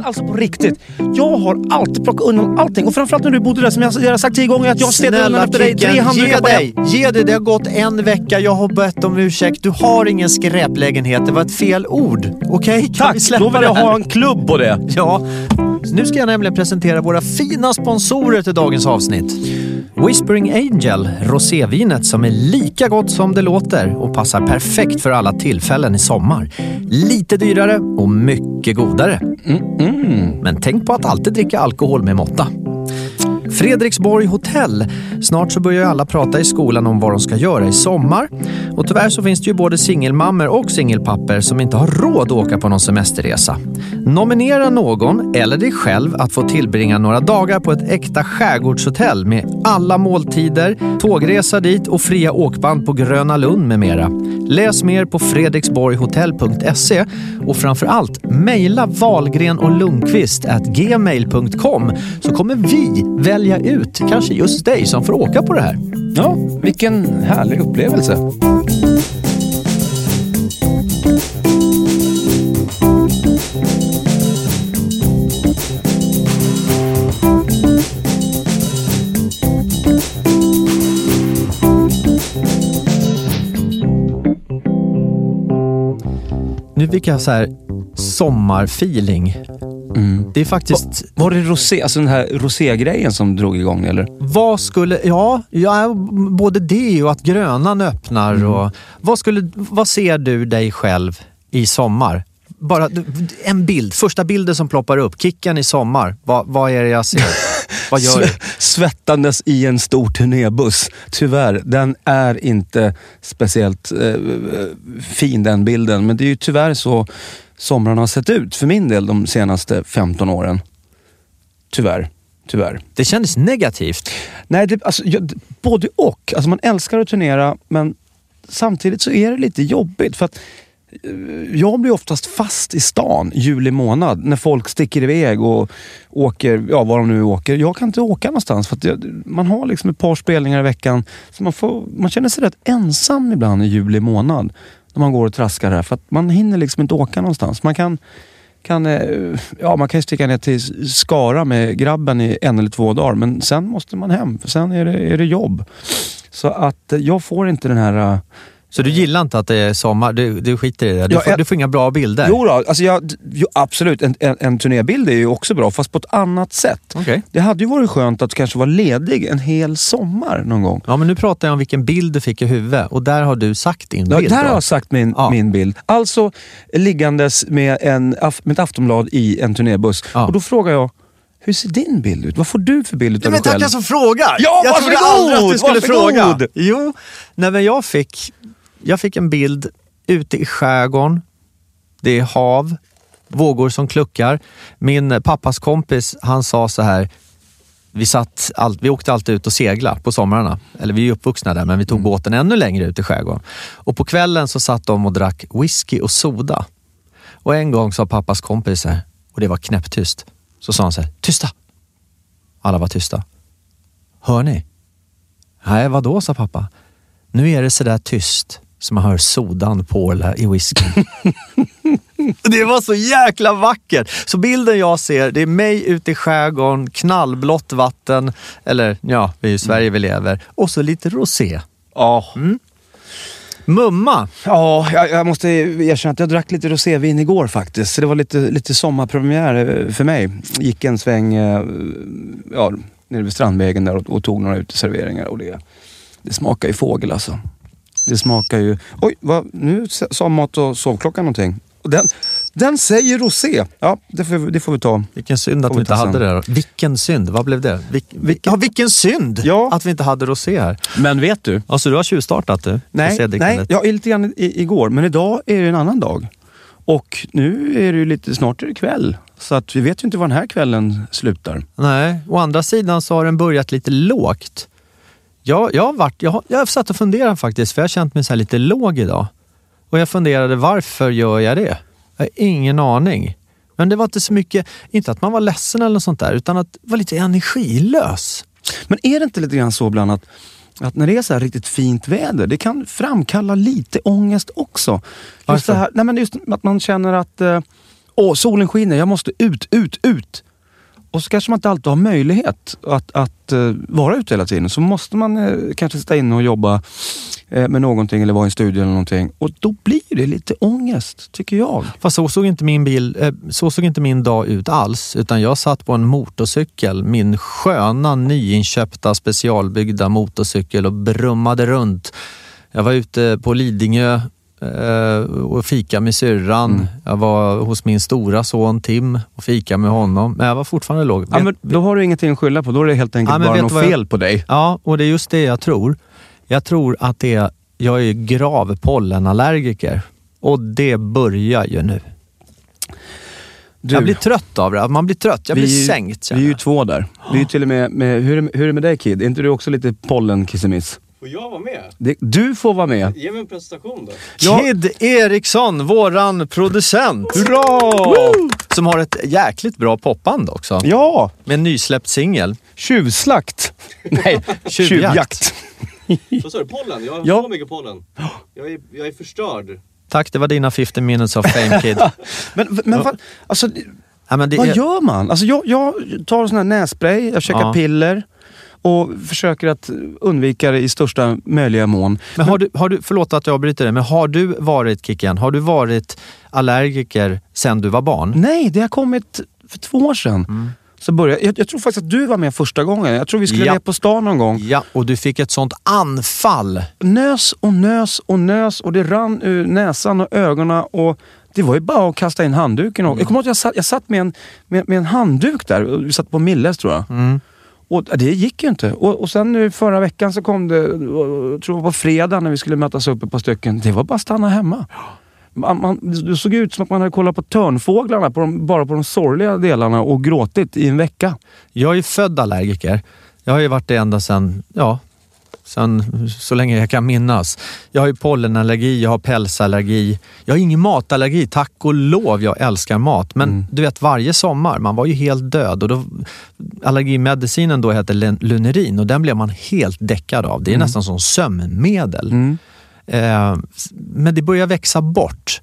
Men alltså på riktigt. Jag har alltid plockat undan allting. Och framförallt när du bodde där som jag, jag har sagt tio gånger att jag städade undan efter dig. Tre ge handdukar på dig! en. Ge dig! Det har gått en vecka. Jag har bett om ursäkt. Du har ingen skräplägenhet. Det var ett fel ord. Okej? Kan Tack! vi släppa Då vill jag ha en klubb på det. Ja. Nu ska jag nämligen presentera våra fina sponsorer till dagens avsnitt. Whispering Angel, rosévinet som är lika gott som det låter och passar perfekt för alla tillfällen i sommar. Lite dyrare och mycket godare. Men tänk på att alltid dricka alkohol med måtta. Fredriksborg hotell. Snart så börjar ju alla prata i skolan om vad de ska göra i sommar. Och tyvärr så finns det ju både singelmammor och singelpapper som inte har råd att åka på någon semesterresa. Nominera någon eller dig själv att få tillbringa några dagar på ett äkta skärgårdshotell med alla måltider, tågresa dit och fria åkband på Gröna Lund med mera. Läs mer på fredriksborghotell.se och framför allt mejla valgren och Lundqvist at gmail.com så kommer vi välja ut kanske just dig som får åka på det här. Ja, vilken härlig upplevelse. Nu fick jag så här sommarfeeling. Det är faktiskt... Var det rosé, alltså den här roségrejen som drog igång eller? Vad skulle... Ja, ja, både det och att Grönan öppnar. Och, vad, skulle, vad ser du dig själv i sommar? Bara en bild, första bilden som ploppar upp. Kicken i sommar. Vad, vad är det jag ser? vad gör du? Sve- Svettandes i en stor turnébuss. Tyvärr, den är inte speciellt eh, fin den bilden. Men det är ju tyvärr så somrarna har sett ut för min del de senaste 15 åren. Tyvärr. Tyvärr. Det kändes negativt. Nej, det, alltså, jag, både och. Alltså, man älskar att turnera, men samtidigt så är det lite jobbigt. För att eh, jag blir oftast fast i stan juli månad när folk sticker iväg och åker, ja var de nu åker. Jag kan inte åka någonstans för jag, man har liksom ett par spelningar i veckan. Så man, får, man känner sig rätt ensam ibland i juli månad när man går och traskar här. För att man hinner liksom inte åka någonstans. Man kan, kan, eh, ja, man kan ju sticka ner till Skara med grabben i en eller två dagar men sen måste man hem för sen är det, är det jobb. Så att eh, jag får inte den här... Eh, så du gillar inte att det är sommar? Du, du skiter i det? Du, Ja, får, jag- du får inga bra bilder? Jo, då, alltså jag, jo absolut, en, en, en turnébild är ju också bra fast på ett annat sätt. Okej. Det hade ju varit skönt att kanske vara ledig en hel sommar någon gång. Ja, men nu pratar jag om vilken bild du fick i huvudet och där har du sagt din Ja, bild. där har då. jag sagt min, Ja. min bild. Alltså liggandes med, en, med ett Aftonblad i en turnébuss. Ja. Och då frågar jag, hur ser din bild ut? Vad får du för bild men dig själv? tacka som frågar! Ja, jag trodde varsågod! aldrig att du skulle Varsågod! fråga. Jo, nej, men jag fick, jag fick en bild ute i skärgården. Det är hav, vågor som kluckar. Min pappas kompis, han sa så här, vi, satt all, vi åkte alltid ut och segla på somrarna. Eller vi är uppvuxna där, men vi tog båten ännu längre ut i skärgården. Och på kvällen så satt de och drack whisky och soda. Och en gång sa pappas kompis här, och det var knäpptyst, så sa han så här, tysta! Alla var tysta. Hör ni? Nej, vadå, sa pappa. Nu är det sådär tyst som man hör sodan porla i whiskyn. Det var så jäkla vackert! Så bilden jag ser, det är mig ute i skärgården, knallblått vatten, eller ja, det är ju Sverige vi lever, och så lite rosé. Ja. Mumma! Ja, jag, jag måste erkänna att jag drack lite rosévin igår faktiskt. Så det var lite, lite sommarpremiär eh, för mig. Gick en sväng eh, ja, nere vid Strandvägen där och, och tog några uteserveringar. Och det, det smakar ju fågel alltså. Det smakar ju... Oj, vad, nu sa Mat och sovklockan någonting. Den, den säger rosé. Ja, det får, det får vi ta. Vilken synd att vi inte hade sen. det. Då. Vilken synd, vad blev det? Vilk, vilk, ja, vilken synd Ja. att vi inte hade rosé här. Men vet du? Alltså du har tjuvstartat du? Nej, nej ja, lite grann i, igår. Men idag är det en annan dag. Och nu är det ju lite, snart är det kväll. Så att vi vet ju inte var den här kvällen slutar. Nej, å andra sidan så har den börjat lite lågt. Jag, jag, har varit, jag, har, jag har satt och funderat faktiskt, för jag har känt mig så här lite låg idag. Och jag funderade, varför gör jag det? Jag har ingen aning. Men det var inte så mycket, inte att man var ledsen eller något sånt där, utan att vara lite energilös. Men är det inte lite grann så ibland att, att när det är så här riktigt fint väder, det kan framkalla lite ångest också? Just, Varför? det här, nej men just att man känner att eh, åh, solen skiner, jag måste ut, ut, ut. Och så kanske man inte alltid har möjlighet att, att uh, vara ute hela tiden. Så måste man uh, kanske sitta inne och jobba uh, med någonting eller vara i en studio eller någonting. Och då blir det lite ångest, tycker jag. Fast så såg inte min bil, så såg inte min dag ut alls. Utan jag satt på en motorcykel, min sköna nyinköpta specialbyggda motorcykel och brummade runt. Jag var ute på Lidingö och fika med syrran. Jag var hos min stora son Tim och fika med honom. Men jag var fortfarande låg. Ja, men då har du ingenting att skylla på. Då är det helt enkelt Ja, bara något vad jag- fel på dig. Ja, och det är just det jag tror. Jag tror att det är, jag är grav pollenallergiker. Och det börjar ju nu. Du, Jag blir trött av det. Man blir trött. Jag Vi blir ju- sänkt. vi är ju två där. Vi är till och med, med hur, hur är det med dig Kid? Är inte du också lite pollenkissemiss? Får jag vara med? Det- Du får vara med. Ge mig en presentation då. Ja. Kid Eriksson, våran producent. Hurra! Som har ett jäkligt bra popband också. Ja! Med en nysläppt singel. Tjuvslakt. Nej, Tjuvjakt. tjuvjakt. Vad sa du? Pollen? Jag har Ja. så mycket pollen. Jag är, jag är förstörd. Tack, det var dina 50 minutes of fame Kid. Men, men vad, alltså, ja, men det vad är, gör man? Alltså, jag, jag tar sån här nässpray, jag käkar Ja. piller och försöker att undvika det i största möjliga mån. men har du, har du, förlåt att jag avbryter dig, men har du varit, Kicken, har du varit allergiker sedan du var barn? Nej, det har kommit för två år sedan. Mm. Så började, jag, jag tror faktiskt att du var med första gången. Jag tror vi skulle Ja. ner på stan någon gång. Ja, och du fick ett sånt anfall. Nös och nös och nös och det rann ur näsan och ögonen. Och det var ju bara att kasta in handduken. Och, jag kommer ihåg att jag satt, jag satt med, en, med, med en handduk där. Vi satt på Milles tror jag. Mm. Och det gick ju inte. Och, och sen nu förra veckan så kom det, jag tror det var på fredag när vi skulle mötas upp ett par stycken. Det var bara att stanna hemma. Man, man, det såg ut som att man hade kollat på törnfåglarna på de, bara på de sorgliga delarna och gråtit i en vecka. Jag är ju född allergiker. Jag har ju varit det ända sedan, ja, sedan så länge jag kan minnas. Jag har ju pollenallergi, jag har pälsallergi. Jag har ingen matallergi, tack och lov. Jag älskar mat. Men du vet, varje sommar, man var ju helt död. Och då, allergimedicinen då hette Lunerin och den blev man helt däckad av. Det är nästan som sömnmedel. Eh, men det börjar växa bort.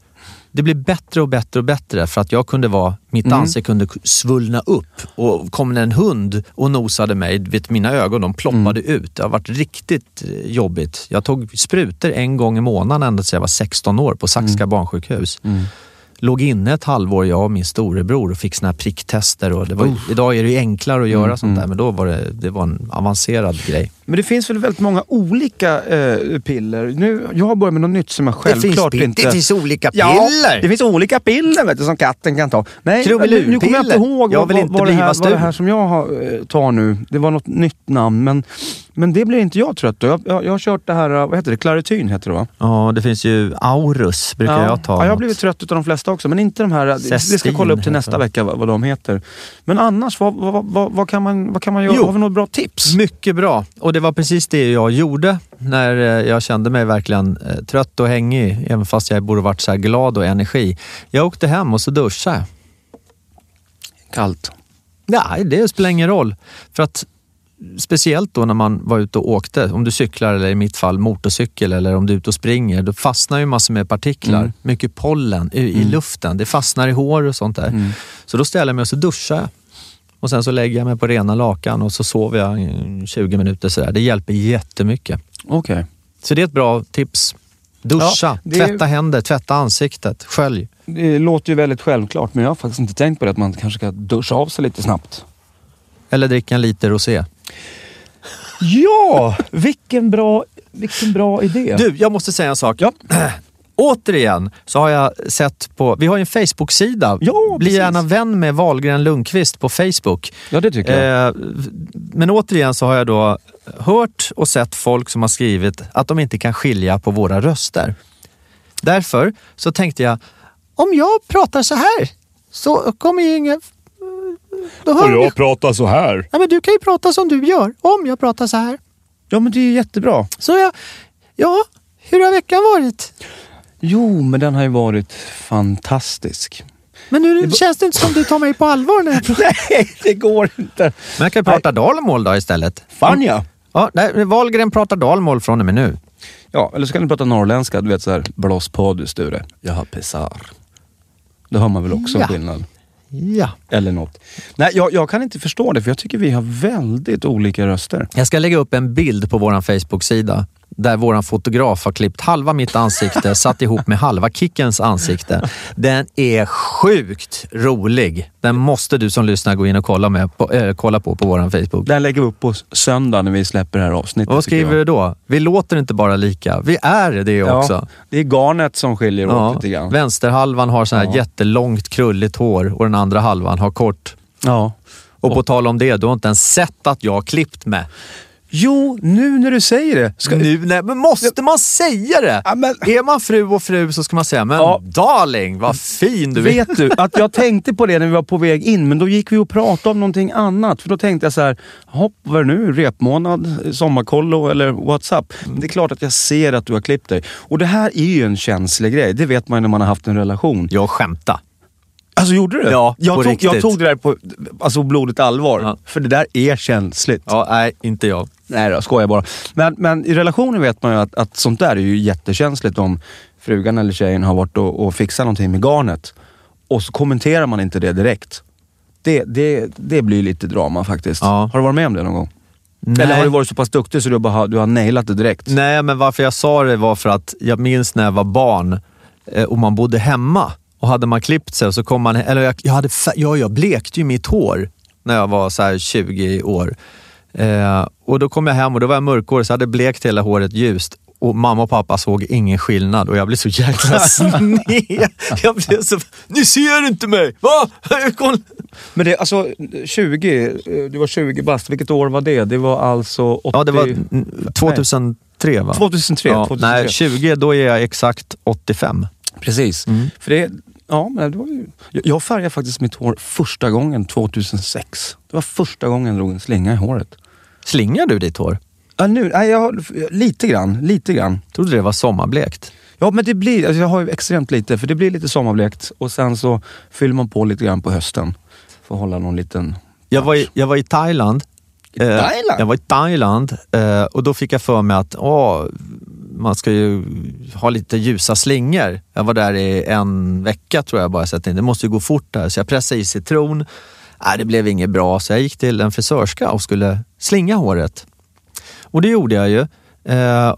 Det blir bättre och bättre och bättre för att jag kunde vara, mitt ansikte kunde svullna upp och kom det en hund och nosade mig, vet, mina ögon de ploppade ut. Det har varit riktigt eh, jobbigt. Jag tog sprutor en gång i månaden ända sedan jag var 16 år på Saxka barnsjukhus. Låg inne ett halvår jag och min storebror och fick såna här pricktester. Och det var, Idag är det ju enklare att göra sånt där men då var det, det var en avancerad grej. Men det finns väl väldigt många olika eh, piller. Nu, jag har börjat med något nytt som jag självklart pi- inte... det finns olika Ja, piller! det finns olika piller vet du, som katten kan ta. Nej, Krumelurpiller. nu kommer jag inte ihåg Jag vad, vill vad, inte vad, det bliva här, vad det här som jag har, eh, tar nu. Det var något nytt namn, men, men det blir inte jag trött. Jag, jag, jag har kört det här, vad heter det? Clarityn heter det va? Ja, det finns ju Aurus, brukar jag ta. ja, jag har blivit trött utav de flesta också, men inte de här. Vi ska Cestin kolla upp till nästa vecka vad, vad de heter. Men annars, vad, vad, vad, vad, kan, man, vad kan man göra? Jo. Har vi något bra tips? Mycket bra. Och det var precis det jag gjorde när eh, jag kände mig verkligen eh, trött och hängig, även fast jag borde varit så glad och energi. Jag åkte hem och så duschade. Kallt. Nej, det spelar ingen roll. För att speciellt då när man var ute och åkte, om du cyklar eller i mitt fall motorcykel eller om du är ute och springer, då fastnar ju massor med partiklar, Mm. mycket pollen i, i luften. Det fastnar i hår och sånt där. Mm. Så då ställer jag mig och så duschar jag. Och sen så lägger jag mig på rena lakan och så sover jag i 20 minuter sådär. Det hjälper jättemycket. Okej. Så det är ett bra tips. Duscha, Ja, är- tvätta händer, tvätta ansiktet, skölj. Det låter ju väldigt självklart, men jag har faktiskt inte tänkt på det att man kanske ska duscha av sig lite snabbt. Eller dricka en liter rosé. Ja, vilken bra, vilken bra idé. Du, jag måste säga en sak. Ja. Återigen så har jag sett på, vi har ju en Facebook-sida. Ja, Bli precis. gärna vän med Wahlgren Lundqvist på Facebook. Ja, det tycker jag. Eh, men återigen så har jag då hört och sett folk som har skrivit att de inte kan skilja på våra röster. Därför så tänkte jag, om jag pratar så här så kommer ju ingen... Då hör vi. pratar så här. Ja, men du kan ju prata som du gör, om jag pratar så här. Ja, men det är ju jättebra. Så jag, ja, hur har veckan varit? Jo, men den har ju varit fantastisk. Men nu känns det inte som du tar mig på allvar när jag pratar. Nej, det går inte. Men jag kan ju prata dalmål då istället. Fan ja. Ja, nej, Wahlgren pratar dalmål från och med nu. Ja, eller så kan du prata norrländska. Du vet så här, blås på du Sture. Jag har pesar. Det hör man väl också Ja. skillnad. Ja. Eller något. Nej, jag, jag kan inte förstå det för jag tycker vi har väldigt olika röster. Jag ska lägga upp en bild på vår Facebook-sida där vår fotograf har klippt halva mitt ansikte satt ihop med halva Kickens ansikte. Den är sjukt rolig. Den måste du som lyssnar gå in och kolla, med på, äh, kolla på på vår Facebook. Den lägger vi upp på söndag när vi släpper det här avsnittet. Och vad skriver du då? Vi låter inte bara lika, vi är det också. Ja, det är garnet som skiljer åt lite grann. Vänsterhalvan har så här Ja. jättelångt krulligt hår och den andra halvan har kort. Ja. Och på tal om det, du har inte ens sett att jag har klippt mig. Jo, nu när du säger det. Ska... Nu, nej, men måste man säga det? Ja, men- Är man fru och fru så ska man säga, men Ja. darling, vad fin du är. Vet du, att jag tänkte på det när vi var på väg in, men då gick vi och pratade om någonting annat. För då tänkte jag så här, hopp, vad är det nu? Repmånad, sommarkollo eller WhatsApp? Det är klart att jag ser att du har klippt dig. Och det här är ju en känslig grej. Det vet man ju när man har haft en relation. Jag skämta. Alltså gjorde du? Ja, jag på tog, riktigt. jag tog det där på alltså, blodigt allvar. Ja. För det där är känsligt. Ja, nej, inte jag. Nej då, skojar bara. Men, men i relationer vet man ju att, att sånt där är ju jättekänsligt om frugan eller tjejen har varit och, och fixat någonting med garnet. Och så kommenterar man inte det direkt. Det, det, det blir lite drama faktiskt. Ja. Har du varit med om det någon gång? Nej. Eller har du varit så pass duktig så du bara du har nailat det direkt? Nej, men varför jag sa det var för att jag minns när jag var barn eh, och man bodde hemma och hade man klippt sig och så kom man, eller jag, jag, hade, ja, jag blekte ju mitt hår när jag var så här 20 år. Eh, och då kom jag hem och då var jag mörkhårig så jag hade blekt hela håret ljust och mamma och pappa såg ingen skillnad och jag blev så jäkla sned. Jag blev så, ni ser inte mig! Va? Men det, alltså 20, eh, du var 20 bast. Vilket år var det? Det var alltså 80... Ja, det var mm, 2003 va? 2003. Ja, 2003. Nej, 20 då är jag exakt 85. Precis. Mm. För det, ja, men det var ju, jag, jag färgade faktiskt mitt hår första gången 2006. Det var första gången jag drog en slinga i håret. Slingar du ditt hår? Ja, nu, nej, jag, lite grann, lite grann. Trodde det var sommarblekt. Ja, men det blir, alltså jag har ju extremt lite, för det blir lite sommarblekt och sen så fyller man på lite grann på hösten. För att hålla någon liten... Jag var i, jag var i Thailand. I Eh, Thailand? Jag var i Thailand eh, och då fick jag för mig att åh, man ska ju ha lite ljusa slingor. Jag var där i en vecka tror jag bara. Så jag tänkte, det måste ju gå fort där. Så jag pressade i citron. Nej, det blev inget bra, så jag gick till en frisörska och skulle slinga håret. Och det gjorde jag ju. Eh,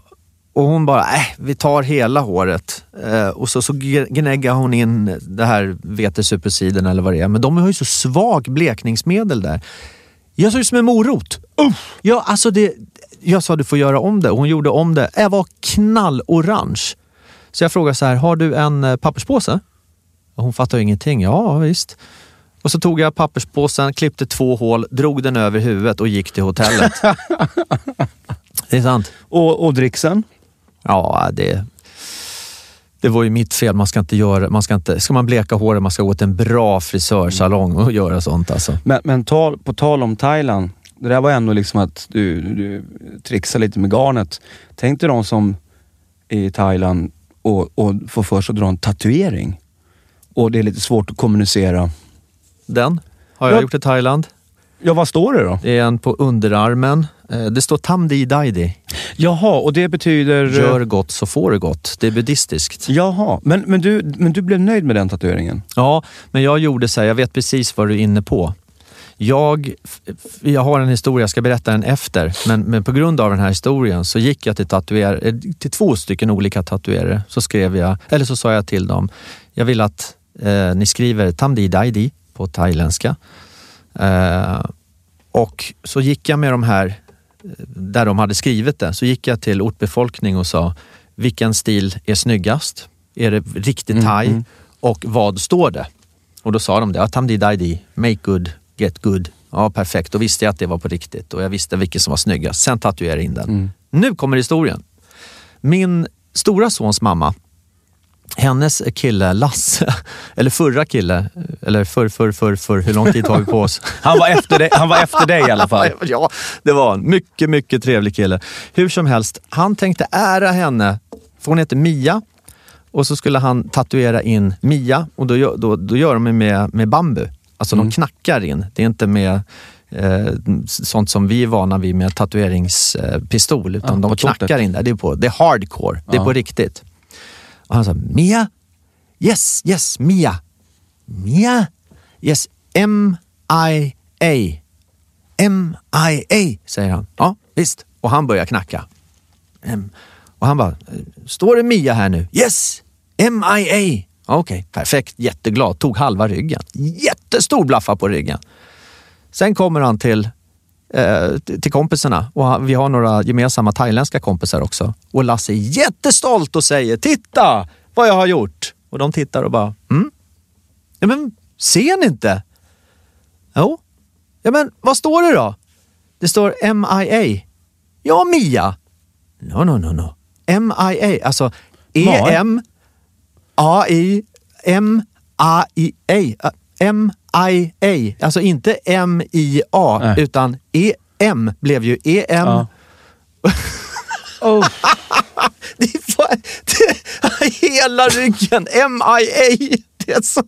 och hon bara, äh, vi tar hela håret. Eh, och så, så gnäggar hon in det här vetesuperciden eller vad det är. Men de har ju så svag blekningsmedel där. Jag såg ut som en morot. Ja, alltså det, jag sa du får göra om det och hon gjorde om det. Jag var knallorange. Så jag frågade så här, har du en eh, papperspåse? Och hon fattade ingenting. Ja, visst. Och så tog jag papperspåsen, klippte två hål, drog den över huvudet och gick till hotellet. det är sant. Och, och dricksen? Ja, det, det var ju mitt fel. Man ska inte göra, man ska inte, ska man bleka håret, man ska gå till en bra frisörsalong och göra sånt alltså. Men, men tal, på tal om Thailand. Det där var ändå liksom att du, du trixar lite med garnet. Tänk dig de som är i Thailand och, och får för sig att dra en tatuering. Och det är lite svårt att kommunicera. Den har jag Ja. gjort i Thailand. Ja, vad står det då? Det är en på underarmen. Eh, Det står Tamdi Daidi. Jaha, och det betyder... Gör gott så får du gott. Det är buddhistiskt. Jaha, men, men, du, men du blev nöjd med den tatueringen? Ja, men jag gjorde så här, jag vet precis vad du är inne på. Jag, jag har en historia, jag ska berätta den efter, men, men på grund av den här historien så gick jag till, tatuer, eh, till två stycken olika tatuerare. Så skrev jag, eller så sa jag till dem, jag vill att eh, ni skriver Tamdi Daidi på thailändska. Eh, och så gick jag med de här, eh, där de hade skrivit det, så gick jag till ortbefolkning och sa, vilken stil är snyggast? Är det riktigt thai? Och vad står det? Och då sa de det, Tamdi Daidi, make good, get good. Ja, perfekt. Då visste jag att det var på riktigt och jag visste vilken som var snyggast. Sen tatuerade jag in den. Nu kommer historien. Min stora sons mamma, hennes kille Lasse, eller förra kille, eller för, för, för, för, hur lång tid tar vi på oss? Han var efter dig, han var efter dig i alla fall. Ja, det var en mycket, mycket trevlig kille. Hur som helst, han tänkte ära henne, för hon heter Mia. Och så skulle han tatuera in Mia och då, då, då gör de det med, med bambu. Alltså de knackar in. Det är inte med eh, sånt som vi är vana vid med tatueringspistol, utan Ja, de på knackar kortet. in där. Det är, på, det är hardcore, det är Ja. på riktigt. Och han sa, Mia? Yes, yes, Mia. Mia? Yes, M-I-A. M-I-A, säger han. Ja, visst. Och han börjar knacka. Och han bara, står det Mia här nu? Yes! M-I-A. Okej, perfekt. Jätteglad. Tog halva ryggen. Jättestor blaffa på ryggen. Sen kommer han till, eh, till kompisarna och han, vi har några gemensamma thailändska kompisar också. Och Lasse är jättestolt och säger, titta vad jag har gjort. Och de tittar och bara, mm? Ja, men ser ni inte? Jo. Ja, men vad står det då? Det står M-I-A. Ja, Mia. No, no, no, no. M-I-A, alltså E-M A-I M-A-I-A. Äh, M-I-A. Alltså inte M-I-A, Nej. utan E-M blev ju E-M. Ja. Oh. Det var, det, hela ryggen, M-I-A. Det är så,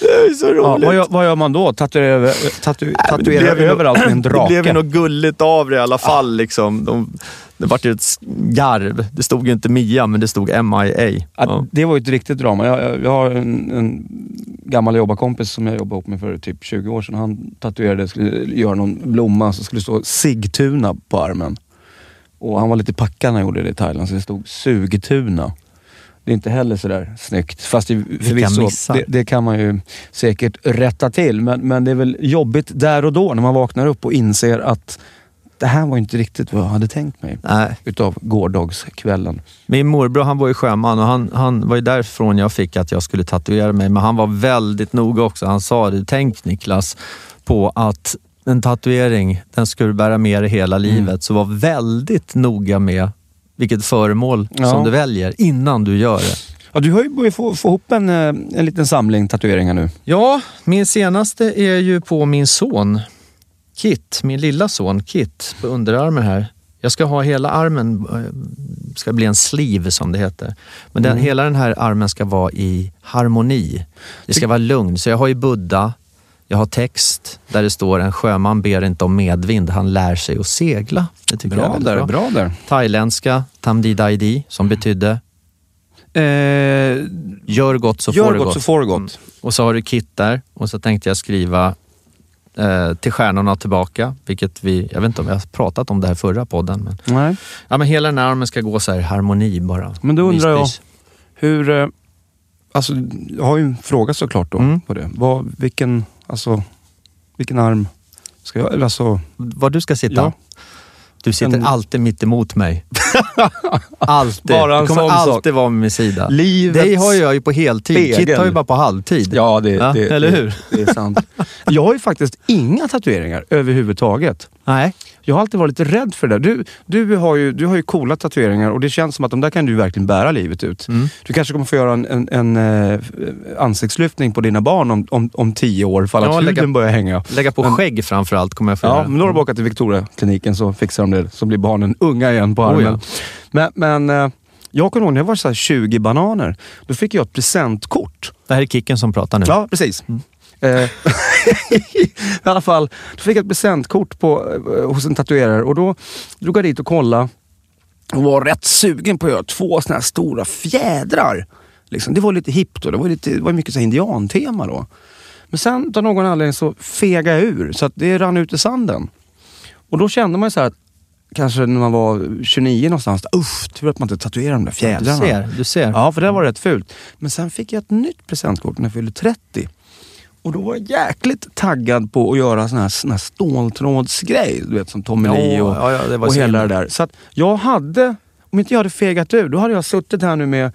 det är så Ja, roligt. vad, gör, vad gör man då? Tatuera, över, tatu, det tatuera överallt med en Det drake? blev ju något gulligt av det i alla fall. Liksom. De, det vart ju ett garv. Det stod ju inte Mia, men det stod MIA. Ja. Det var ju ett riktigt drama. Jag, jag, har en, en gammal jobbarkompis som jag jobbade ihop med för typ 20 år sedan. Han tatuerade, skulle göra någon blomma så skulle det stå Sigtuna på armen. Och han var lite packad när han gjorde det i Thailand så det stod Sugtuna. Det är inte heller sådär snyggt. Fast det, förvisso, det, det kan man ju säkert rätta till. Men, men det är väl jobbigt där och då när man vaknar upp och inser att det här var inte riktigt vad jag hade tänkt mig Nej. utav gårdagskvällen. Min morbror han var ju sjöman och han, han var ju därifrån jag fick att jag skulle tatuera mig. Men han var väldigt noga också. Han sa det, tänk Niklas på att en tatuering, den ska du bära med dig hela Mm. livet. Så var väldigt noga med vilket föremål Ja. som du väljer innan du gör det. Ja, du har ju börjat få, få ihop en, eh, en liten samling tatueringar nu. Ja, min senaste är ju på min son Kit, min lilla son Kit på underarmen här. Jag ska ha hela armen, eh, ska bli en sleeve som det heter. Men den, hela den här armen ska vara i harmoni. Det ska vara lugn. Så jag har ju Buddha, jag har text där det står en sjöman ber inte om medvind, han lär sig att segla. Det tycker jag är Bra där, bra. bra där. Thailändska, Tamdi Daidi, som betydde Eh, gör gott så gör får det gott gott. så får gott. Mm. Och så har du Kit där och så tänkte jag skriva eh, till stjärnorna tillbaka, vilket vi, jag vet inte om jag har pratat om det här förra podden. Men, Nej. ja, men hela den här armen ska gå så här harmoni bara. Men då undrar jag-. Hur... Eh, alltså, jag har ju en fråga såklart då Mm. på det. Vad, vilken, alltså, vilken arm ska jag... eller Alltså, Var du ska sitta? Ja. Du sitter En- alltid mitt emot mig. alltid. Bara en du kommer sån sak. alltid vara med min sida. Livets Dig har jag ju på heltid. spegel. Kit har ju bara på halvtid. Ja, det, Ja, det, eller det, hur? Det är sant. jag har ju faktiskt inga tatueringar överhuvudtaget. Nej. Jag har alltid varit lite rädd för det. Du, du, har ju, du har ju coola tatueringar och det känns som att de där kan du verkligen bära livet ut. Mm. Du kanske kommer få göra en, en, en eh, ansiktslyftning på dina barn om, om, om tio år för Ja, att lägga- huden börjar hänga. Lägga på Men- skägg framförallt kommer jag få Ja, men då har du åka till Victoria-kliniken så fixar de det. Så blir barnen unga igen på Oh, armen. ja. Men, men eh, jag kommer ihåg när jag var så här 20 bananer. Då fick jag ett presentkort. Det här är Kicken som pratar nu. Ja, precis. Eh, I alla fall, då fick jag ett presentkort på, eh, hos en tatuerare och då drog jag dit och kollade och var rätt sugen på att göra två såna här stora fjädrar. Liksom. Det var lite hippt då, det var, lite, det var mycket så indiantema då. Men sen av någon anledning så fegade jag ur så att det rann ut i sanden. Och då kände man så att kanske när man var 29 någonstans, usch, tur att man inte tatuerade de där Du fjädrarna. ser, du ser. Ja, för det var rätt fult. Men sen fick jag ett nytt presentkort när jag fyllde 30. Och då var jag jäkligt taggad på att göra sån här, sån här ståltrådsgrej. Du vet som Tommy Lee och, ja, ja, och hela det där. Så att jag hade, om inte jag hade fegat ur, då hade jag suttit här nu med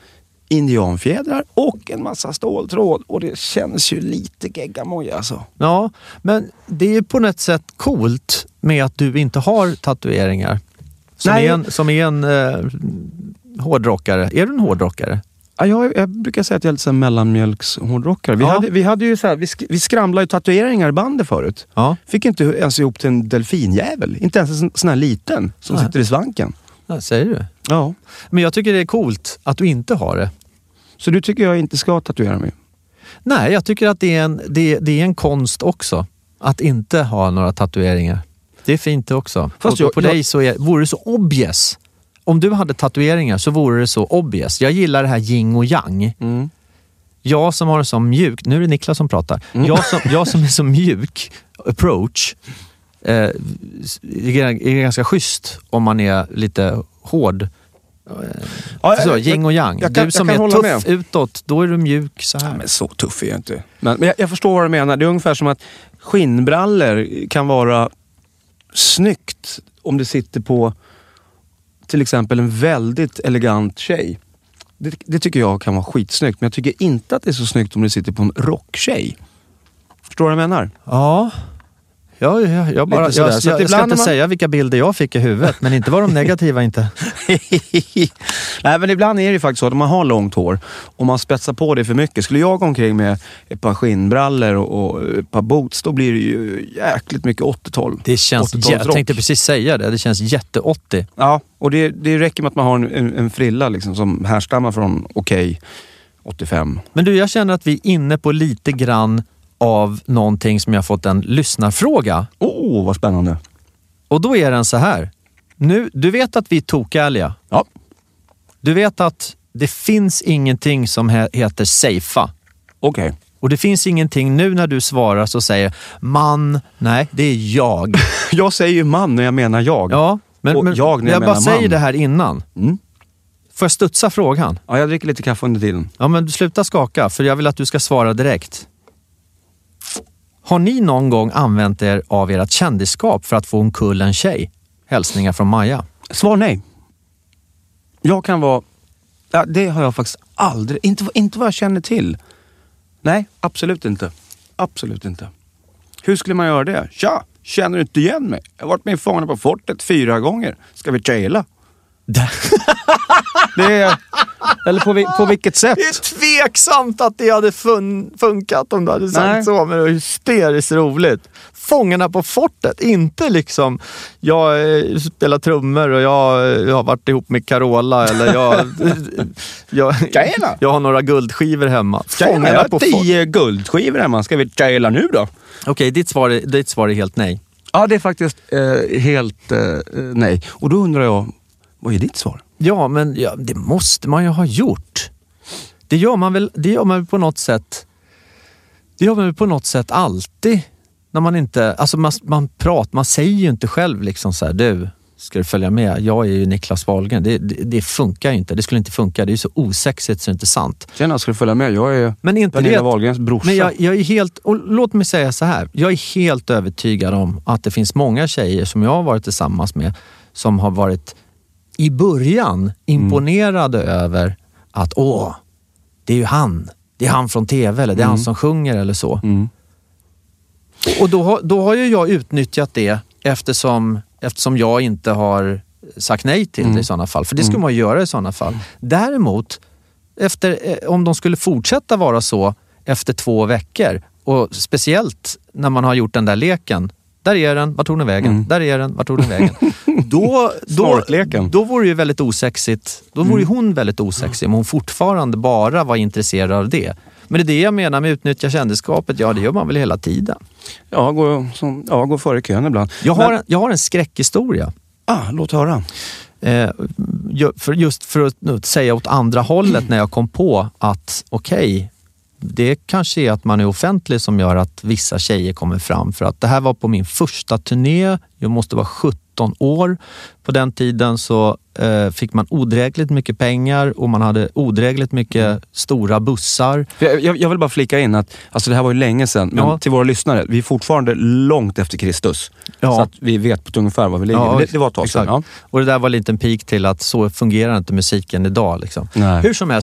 indianfjädrar och en massa ståltråd. Och det känns ju lite geggamoja alltså. Ja, men det är ju på något sätt coolt med att du inte har tatueringar. Som Nej. är en, som är en eh, hårdrockare. Är du en hårdrockare? Ja, jag, jag brukar säga att jag är lite mellanmjölkshårdrockare. Vi, Ja. hade, vi, hade ju så här, vi, sk- vi skramlade ju tatueringar i bandet förut. Ja. Fick inte ens ihop till en delfinjävel. Inte ens en sån- här liten som Nej. sitter i svanken. ja säger du? Ja. Men jag tycker det är coolt att du inte har det. Så du tycker jag inte ska tatuera mig? Nej, jag tycker att det är en, det, det är en konst också. Att inte ha några tatueringar. Det är fint också. Fast jag- på jag- dig så är, vore det så obvious. Om du hade tatueringar så vore det så obvious. Jag gillar det här yin och yang. Mm. Jag som har en sån mjuk, nu är det Niklas som pratar. Jag, som, jag som är så mjuk approach, eh, är, ganska schysst om man är lite hård. Ja, Så, jag- yin och yang. jag kan- du som jag är tuff med. utåt, då är du mjuk så här. Ja, men så tuff är jag inte. Men, men jag, jag förstår vad du menar. Det är ungefär som att skinnbrallor kan vara snyggt om det sitter på till exempel en väldigt elegant tjej. Det, det tycker jag kan vara skitsnyggt, men jag tycker inte att det är så snyggt om det sitter på en rocktjej. Förstår du vad jag menar? Ja. Ja, ja, jag, bara, jag, jag, jag ska inte man- säga vilka bilder jag fick i huvudet, men inte var de negativa inte. Nej men ibland är det ju faktiskt så att om man har långt hår och man spetsar på det för mycket. Skulle jag gå omkring med ett par skinnbrallor och, och ett par boots, då blir det ju jäkligt mycket 80-tal. Det känns, 80-talsrock. jag tänkte precis säga det, det känns jätte-80. Ja, och det, det räcker med att man har en, en, en frilla liksom, som härstammar från Okej 85. Men du, jag känner att vi är inne på lite grann av någonting som jag fått en lyssnarfråga. Åh, oh, vad spännande. Och då är den så här. Nu, du vet att vi är tokärliga. Ja. Du vet att det finns ingenting som he- heter safea. Okej. Och det finns ingenting nu när du svarar så säger man, nej det är jag. Jag säger ju man när jag menar jag. Ja, men, Och men jag när jag jag bara menar säger man. det här innan. Mm. Får jag studsa frågan? ja, jag dricker lite kaffe under tiden. Ja, men sluta skaka, för jag vill att du ska svara direkt. Har ni någon gång använt er av ert kändisskap för att få omkull en tjej? Hälsningar från Maja. Svar nej. Jag kan vara... Ja, det har jag faktiskt aldrig... Inte, inte vad jag känner till. Nej, absolut inte. Absolut inte. Hur skulle man göra det? Tja, känner du inte igen mig? Jag har varit med i Fångarna på fortet fyra gånger. Ska vi traila? Det är... Eller på, vi- på vilket sätt? Det är tveksamt att det hade fun funkat om du hade sagt Nej. så, men det var hysteriskt roligt. Fångarna på fortet, inte liksom jag eh, spelar trummor och jag, eh, jag har varit ihop med Carola eller jag, jag, Tjejerna? jag har några guldskivor hemma. Tjejerna, jag Fångarna har på fortet. tio guldskivor hemma. Ska vi traila nu då? Okej, ditt, svar är, ditt svar är helt nej. Ja, det är faktiskt eh, helt eh, nej. Och då undrar jag, vad är ditt svar? Ja, men ja, det måste man ju ha gjort. Det gör man väl, det gör man väl på något sätt. Det gör man väl på något sätt alltid. När man inte, alltså man, man pratar, man säger ju inte själv liksom så här, du, ska du följa med? Jag är ju Niklas Wahlgren. Det, det, det funkar ju inte. Det skulle inte funka. Det är ju så osexigt så det är inte sant. Tjena, ska du följa med? Jag är Men inte Pernilla det, Wahlgrens brorsa. men jag, jag är helt, och låt mig säga så här. Jag är helt övertygad om att det finns många tjejer som jag har varit tillsammans med som har varit i början imponerade över att åh, det är ju han. Det är han från TV eller det är han som sjunger eller så. Mm. Och då, har- då har ju jag utnyttjat det eftersom, eftersom jag inte har sagt nej till Mm. det i sådana fall. För det skulle man ju göra i sådana fall. Däremot, efter, eh, om de skulle fortsätta vara så efter två veckor och speciellt när man har gjort den där leken Där är den, vart tog den vägen? Mm. Där är den, vart tog den vägen? då, då, då vore ju väldigt osexigt. Då vore ju hon väldigt osexig om hon fortfarande bara var intresserad av det. Men det är det jag menar med utnyttja kändisskapet. Ja, det gör man väl hela tiden. Ja, gå, som, ja, gå före kön ibland. Jag har, Men- en, jag har en skräckhistoria. Ah, låt höra. Eh, för just för att säga åt andra hållet när jag kom på att okej, det kanske är att man är offentlig som gör att vissa tjejer kommer fram. För att det här var på min första turné. Jag måste vara 17 år. På den tiden så eh, fick man odrägligt mycket pengar och man hade odrägligt mycket stora bussar. Jag, jag, vill bara flika in att alltså det här var ju länge sedan, men Ja. till våra lyssnare, vi är fortfarande långt efter Kristus. Ja. Så att vi vet på ett ungefär var vi ligger. Ja, det, det var ett tag sedan. Och det där var en liten pik till att så fungerar inte musiken idag. Liksom. Hur som helst,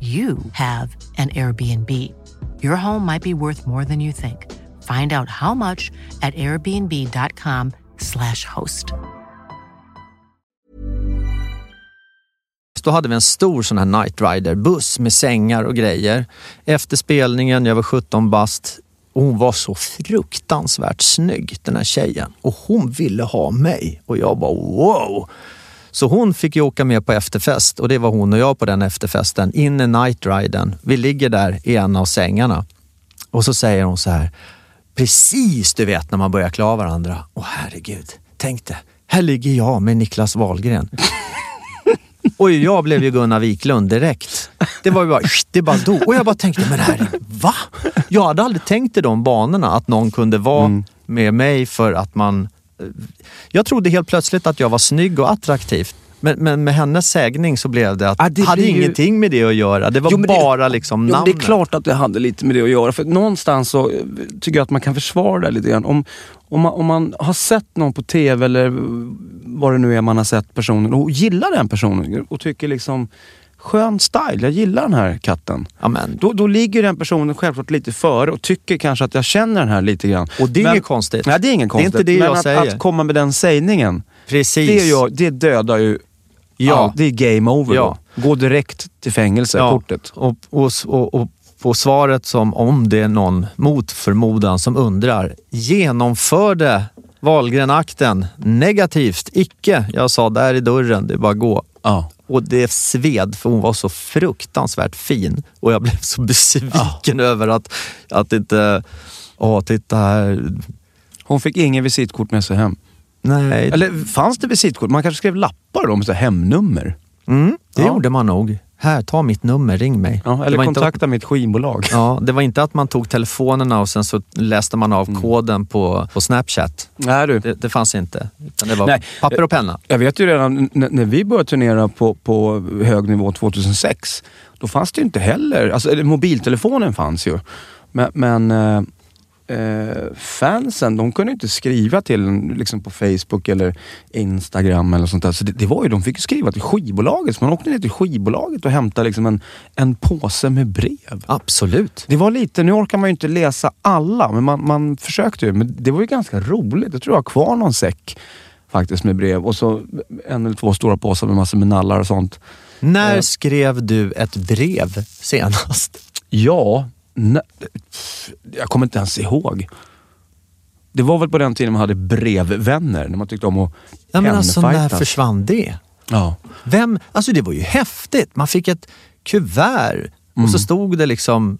you have an Airbnb. Your home might be worth more than you think. Find out how much at airbnb.com/slash host. Då hade vi en stor sån här Night Rider-buss med sängar och grejer. Efter spelningen, jag var 17 bast och hon var så fruktansvärt snygg den här tjejen. Och hon ville ha mig och jag bara wow. Så hon fick ju åka med på efterfest och det var hon och jag på den efterfesten. In i Night Riden. Vi ligger där i en av sängarna och så säger hon så här. Precis du vet när man börjar klä av varandra. Åh herregud, tänk det. Här ligger jag med Niklas Wahlgren. Och jag blev ju Gunnar Wiklund direkt. Det var ju bara, det bara dog. Och jag bara tänkte, men det här, är- va? Jag hade aldrig tänkt i de banorna att någon kunde vara med mig för att man... Jag trodde helt plötsligt att jag var snygg och attraktiv. Men, men med hennes sägning så blev det att Ja, det hade ju- ingenting med det att göra. Det var Jo, det- bara liksom Jo, namnet. det är klart att det hade lite med det att göra. För någonstans så eh, tycker jag att man kan försvara det lite grann. Om, om, man, om man har sett någon på TV eller vad det nu är man har sett personen och gillar den personen och tycker liksom skön style, jag gillar den här katten. Amen. Då, då ligger den personen självklart lite före och tycker kanske att jag känner den här lite grann. Och det är Men- inget konstigt. Nej, det är inget Det är konstigt. inte det Men jag att, säger. att komma med den sägningen, Precis. det, gör, det dödar ju... Ja. det är game over Ja. då. Gå direkt till fängelse, kortet. Och, och, och, och på svaret som om det är någon mot förmodan som undrar, genomförde Wahlgren-akten negativt? Icke. Jag sa, där i dörren, det är bara att gå. Ja. Och det sved för hon var så fruktansvärt fin och jag blev så besviken över att, att inte, åh titta här. Hon fick ingen visitkort med sig hem. Nej, Eller fanns det visitkort? Man kanske skrev lappar de så hemnummer. Mm, det Ja. gjorde man nog. Här, ta mitt nummer, ring mig. Ja, eller kontakta mitt skivbolag. Ja, det var inte att man tog telefonerna och sen så läste man av Mm. koden på, på Snapchat. Nej du. Det, det fanns inte. Utan det var Nej. papper och penna. Jag vet ju redan när vi började turnera på, på hög nivå 2006, då fanns det ju inte heller, alltså mobiltelefonen fanns ju. Men, men eh, eh, fansen, de kunde inte skriva till liksom på Facebook eller Instagram eller sånt där. Så det, det var ju, de fick ju skriva till skivbolaget. Så man åkte ner till skivbolaget och hämtade liksom en, en påse med brev. Absolut. Det var lite, nu orkar man ju inte läsa alla, men man, man försökte ju. Men det var ju ganska roligt. Jag tror jag har kvar någon säck faktiskt med brev och så en eller två stora påsar med massor med nallar och sånt. När Eh. skrev du ett brev senast? Ja, jag kommer inte ens ihåg. Det var väl på den tiden man hade brevvänner, när man tyckte om att Ja, men alltså, när försvann det? Ja. Vem, alltså det var ju häftigt. Man fick ett kuvert och Mm. så stod det liksom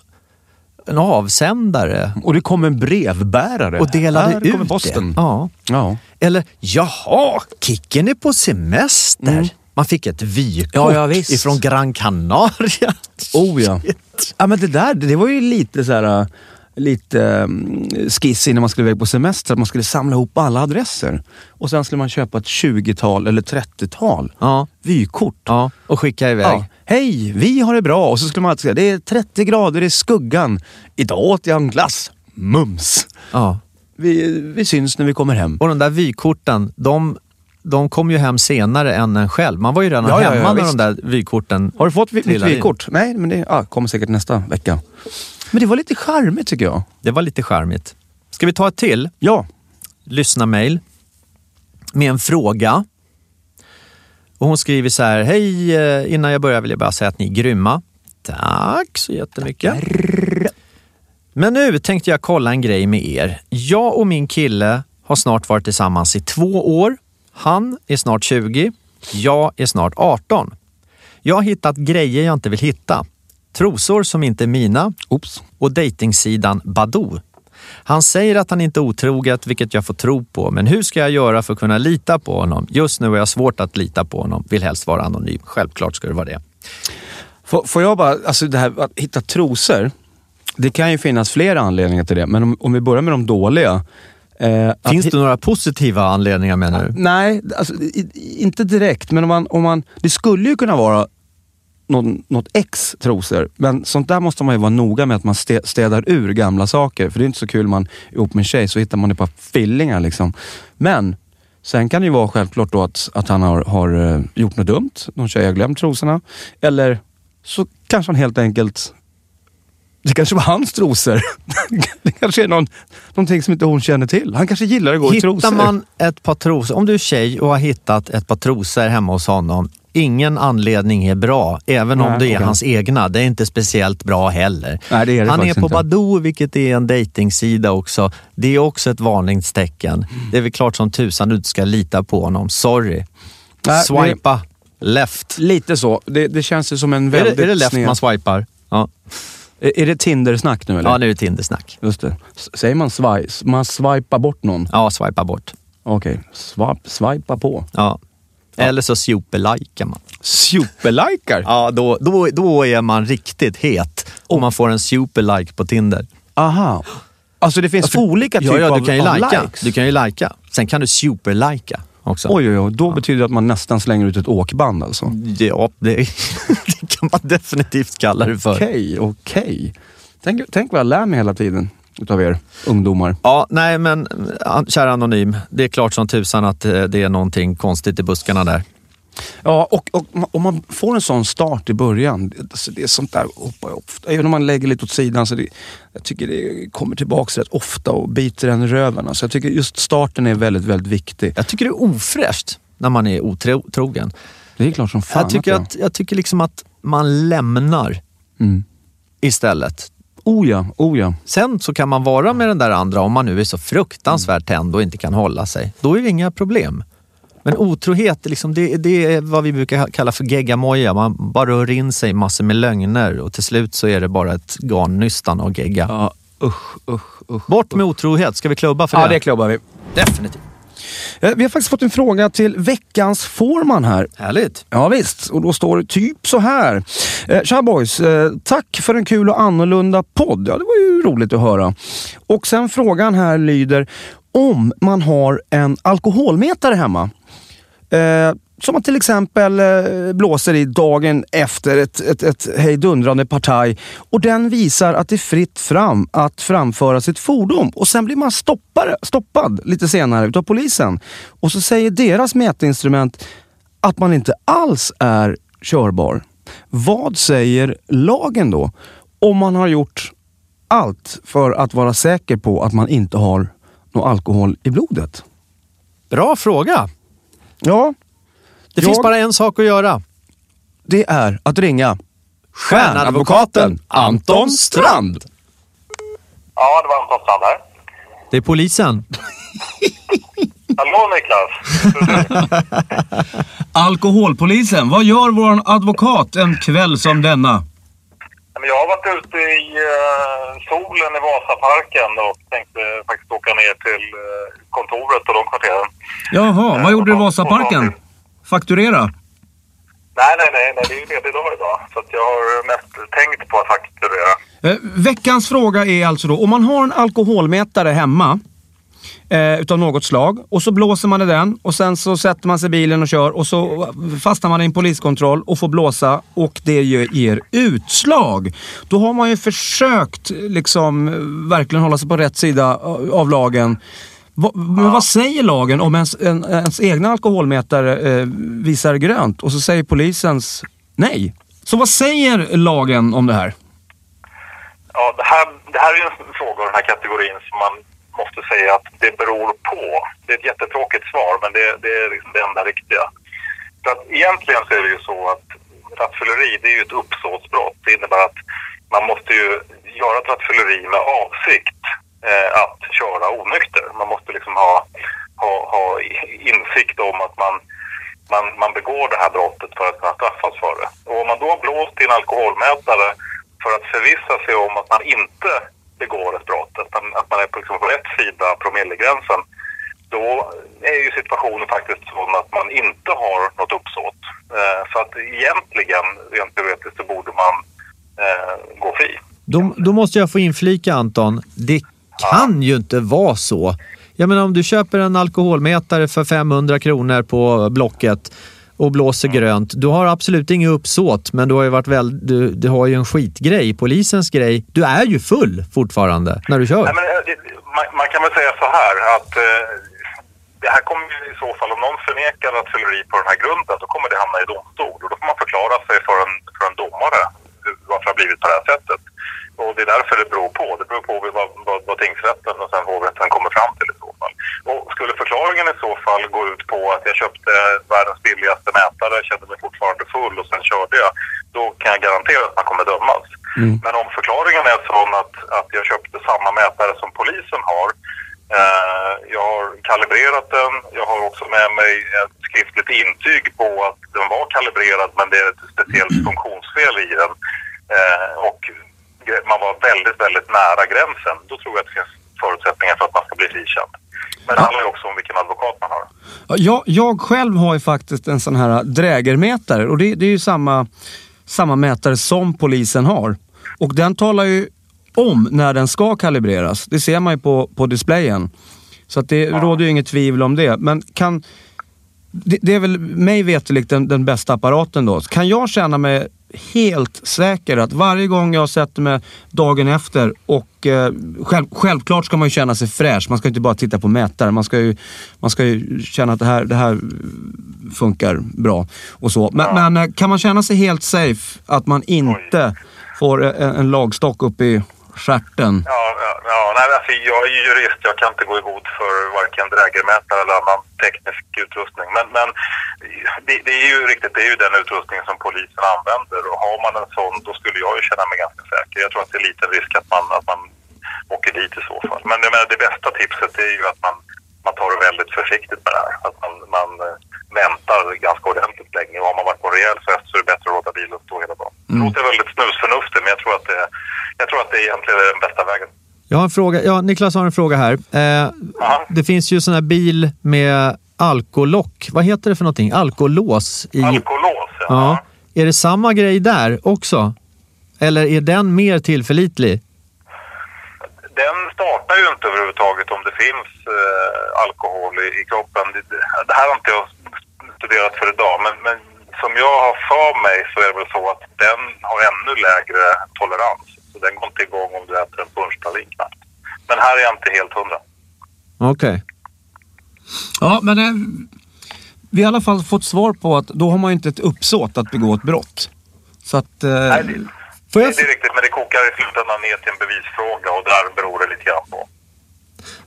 en avsändare Och det kom en brevbärare. och delade Här ut posten. det. Ja. Ja. Eller, jaha, Kicken är på semester. Man fick ett vykort Mm. Ja, ja, visst. ifrån Gran Canaria. Oh ja. ja men det där, det var ju lite så här, lite um, skiss innan man skulle iväg på semester. Att man skulle samla ihop alla adresser. Och sen skulle man köpa ett 20-tal eller 30-tal Ja, vykort. ja, och skicka iväg. Ja. Hej, vi har det bra. Och så skulle man alltid säga, det är 30 grader i skuggan. Idag åt jag en glass. Mums. Ja. Vi, vi syns när vi kommer hem. Och de där vykorten, de, de kom ju hem senare än en själv. Man var ju redan Ja, ja, ja, hemma när visst. de där vykorten Har du fått mitt in. vykort? Nej, men det ah, kommer säkert nästa vecka. Men det var lite charmigt tycker jag. Det var lite charmigt. Ska vi ta ett till? Ja. lyssna mail med en fråga. Och hon skriver så här, hej, eh, innan jag börjar vill jag bara säga att ni är grymma. Tack så jättemycket. Men nu tänkte jag kolla en grej med er. Jag och min kille har snart varit tillsammans i två år. Han är snart 20. Jag är snart 18. Jag har hittat grejer jag inte vill hitta. Trosor som inte är mina Oops. och dejtingsidan Badoo. Han säger att han inte är otroget, vilket jag får tro på. Men hur ska jag göra för att kunna lita på honom? Just nu har jag svårt att lita på honom. Vill helst vara anonym. Självklart ska det vara det. Får, får jag bara, alltså det här att hitta trosor. Det kan ju finnas flera anledningar till det, men om, om vi börjar med de dåliga. Eh, Finns det några positiva anledningar menar du? Nej, alltså, inte direkt. Men om man, om man, det skulle ju kunna vara någon, något ex trosor. Men sånt där måste man ju vara noga med att man stä- städar ur gamla saker. För det är inte så kul man är ihop med en tjej så hittar man ett par fillingar liksom. Men sen kan det ju vara självklart då att, att han har, har eh, gjort något dumt. Någon tjej har glömt trosorna. Eller så kanske han helt enkelt det kanske var hans trosor. Det kanske är någon, någonting som inte hon känner till. Han kanske gillar att gå i trosor. Hittar man ett par trosor, om du är tjej och har hittat ett par trosor hemma hos honom, ingen anledning är bra. Även om Nej, det är okej. hans egna. Det är inte speciellt bra heller. Nej, det är det Han är på inte. Badoo, vilket är en dejtingsida också. Det är också ett varningstecken. Mm. Det är väl klart som tusan du inte ska lita på honom. Sorry. Nej, Swipa left. Lite så. Det, det känns ju som en Är väldigt det, är det left sned- man swipar? Ja, Är, är det Tinder-snack nu eller? ja nu är det Tindersnack. Just det. Säger man swipe? Man swipar bort någon? Ja, swipa bort. Okej. Swap, swipa på. Ja. Eller så superlikar man. Superlikar? Ja, då, då, då är man riktigt het. Om man får en superlike på Tinder. Aha. Alltså det finns olika ja, typer ja, du av, kan ju av lika. likes? Du kan ju lika. Sen kan du superlika också. Oj, oj, oj. Då betyder det att man nästan slänger ut ett åkband alltså? Ja, det, det kan man definitivt kalla det för. Okej, okej. Tänk, tänk vad jag lär mig hela tiden utav er ungdomar. Ja, nej men kära Anonym. Det är klart som tusan att eh, det är någonting konstigt i buskarna där. Ja, och, och om man får en sån start i början, alltså det är sånt där hoppar ofta, även om man lägger lite åt sidan, så det, jag tycker det kommer tillbaka rätt ofta och biter en i röven. Alltså jag tycker just starten är väldigt, väldigt viktig. Jag tycker det är ofräscht när man är otrogen. Det är klart som fan Jag tycker, att, jag tycker liksom att man lämnar Mm. istället. Oh ja, oh ja. Sen så kan man vara med den där andra om man nu är så fruktansvärt tänd och inte kan hålla sig. Då är det inga problem. Men otrohet, liksom, det, det är vad vi brukar kalla för geggamoja. Man bara rör in sig massor med lögner och till slut så är det bara ett garnnystan och gegga. Ja, usch, usch, usch. Bort med otrohet, ska vi klubba för Ja, det? det klubbar vi. Definitivt. Eh, Vi har faktiskt fått en fråga till veckans Fårman här. Härligt. Ja, visst, och då står det typ så här. Eh, Tja boys, eh, tack för en kul och annorlunda podd. Ja, det var ju roligt att höra. Och sen frågan här lyder, om man har en alkoholmätare hemma, eh, som man till exempel eh, blåser i dagen efter ett, ett, ett hejdundrande partaj och den visar att det är fritt fram att framföra sitt fordon och sen blir man stoppare, stoppad lite senare utav polisen. Och så säger deras mätinstrument att man inte alls är körbar. Vad säger lagen då? Om man har gjort allt för att vara säker på att man inte har någon alkohol i blodet. Bra fråga. Ja, Det Jag- finns bara en sak att göra. det är att ringa stjärnadvokaten Anton Strand. Ja, det var Anton Strand här. Det är polisen. Hallå Niklas! Alkoholpolisen, vad gör vår advokat en kväll som denna? Jag har varit ute i uh, solen i Vasaparken och tänkte faktiskt åka ner till eh, kontoret och de kvarteren. Jaha, vad gjorde du i Vasaparken? Fakturera? Nej, nej, nej, nej, det är ju ledig dag idag. Så jag har mest tänkt på att fakturera. Eh, veckans fråga är alltså då, om man har en alkoholmätare hemma eh, utav något slag och så blåser man i den och sen så sätter man sig i bilen och kör och så fastnar man i en poliskontroll och får blåsa och det ger, utslag. Då har man ju försökt liksom verkligen hålla sig på rätt sida av lagen. Va, men vad säger lagen om ens, en, ens egna alkoholmätare eh, visar grönt och så säger polisens nej? Så vad säger lagen om det här? Ja, det här, det här är en fråga av den här kategorin som man måste säga att det beror på. Det är ett jättetråkigt svar, men det, det är liksom det enda riktiga. För att egentligen så är det ju så att rattfylleri, det är ju ett uppsåtsbrott. Det innebär att man måste ju göra ett rattfylleri med avsikt Eh, att köra onykter. Man måste liksom ha, ha, ha insikt om att man, man, man begår det här brottet för att kunna straffas för det. Och om man då har blåst i en alkoholmätare för att förvissa sig om att man inte begår ett brott, att man, att man är på, liksom på rätt sida av promillegränsen, då är ju situationen faktiskt sådan att man inte har något uppsåt. Eh, så att egentligen, rent teoretiskt, så borde man eh, gå fri. Då, då måste jag få inflika Anton. Det kan ju inte vara så. Jag menar om du köper en alkoholmätare för 500 kronor på Blocket och blåser grönt. Du har absolut inget uppsåt, men du har ju varit väl, du, du har ju en skitgrej, polisens grej. Du är ju full fortfarande när du kör. Nej, men, eh, det, man, man kan väl säga så här att eh, det här kommer i så fall, om någon förnekar rattfylleri på den här grunden, då kommer det hamna i domstol. Och då får man förklara sig för en, för en domare varför det har blivit på det här sättet. Och det är därför det beror på. Det beror på vad, vad, vad tingsrätten och sen hovrätten kommer fram till i så fall. Och skulle förklaringen i så fall gå ut på att jag köpte världens billigaste mätare, kände mig fortfarande full och sen körde jag, då kan jag garantera att man kommer dömas. Men om förklaringen är sån att, att jag köpte samma mätare som polisen har, eh, jag har kalibrerat den, jag har också med mig ett skriftligt intyg på att den var kalibrerad men det är ett speciellt funktionsfel i den. Eh, och man var väldigt, väldigt nära gränsen. Då tror jag att det finns förutsättningar för att man ska bli frikänd. Men det handlar ju också om vilken advokat man har. Ja, Jag, jag själv har ju faktiskt en sån här drägermätare och det, det är ju samma, samma mätare som polisen har. Och den talar ju om när den ska kalibreras. Det ser man ju på, på displayen. Så att det råder ju inget tvivel om det. Men kan... Det, det är väl mig veterligt den, den bästa apparaten då. Kan jag känna mig helt säker att varje gång jag sätter mig dagen efter och eh, själv, självklart ska man ju känna sig fräsch. Man ska inte bara titta på mätare. Man ska ju, man ska ju känna att det här, det här funkar bra och så. Men, men eh, kan man känna sig helt safe att man inte får en, en lagstock upp i stjärten? Ja, ja, ja nej, alltså, jag är ju jurist, jag kan inte gå i god för varken drägermätare eller annan teknisk utrustning. Men, men det, det är ju riktigt, det är ju den utrustningen som polisen använder och har man en sån då skulle jag ju känna mig ganska säker. Jag tror att det är liten risk att man, att man åker dit i så fall. Men jag menar, det bästa tipset är ju att man, man tar det väldigt försiktigt med det här. Att man, man eh, väntar ganska ordentligt länge och har man varit på en rejäl fest så är det bättre att låta bilen stå hela dagen. Det låter väldigt snusförnuftigt men jag tror att det, jag tror att det egentligen är den bästa vägen. Jag har en fråga. Ja, Niklas har en fråga här. Eh, det finns ju sån här bil med alkolock. Vad heter det för någonting? Alkolås? I... Alkolås, ja. Ja. Är det samma grej där också? Eller är den mer tillförlitlig? Den startar ju inte överhuvudtaget om det finns eh, alkohol i, i kroppen. Det, det- det här har inte jag studerat för idag, men, men som jag har för mig så är det väl så att den har ännu lägre tolerans. Så den går inte igång om du äter en punschpralin knappt. Men här är jag inte helt hundra. Okej. Ja, men eh, vi har i alla fall fått svar på att då har man inte ett uppsåt att begå ett brott. Så att... Eh, Nej, det, jag... det är riktigt, men det kokar i slutändan ner till en bevisfråga och där beror det lite grann på.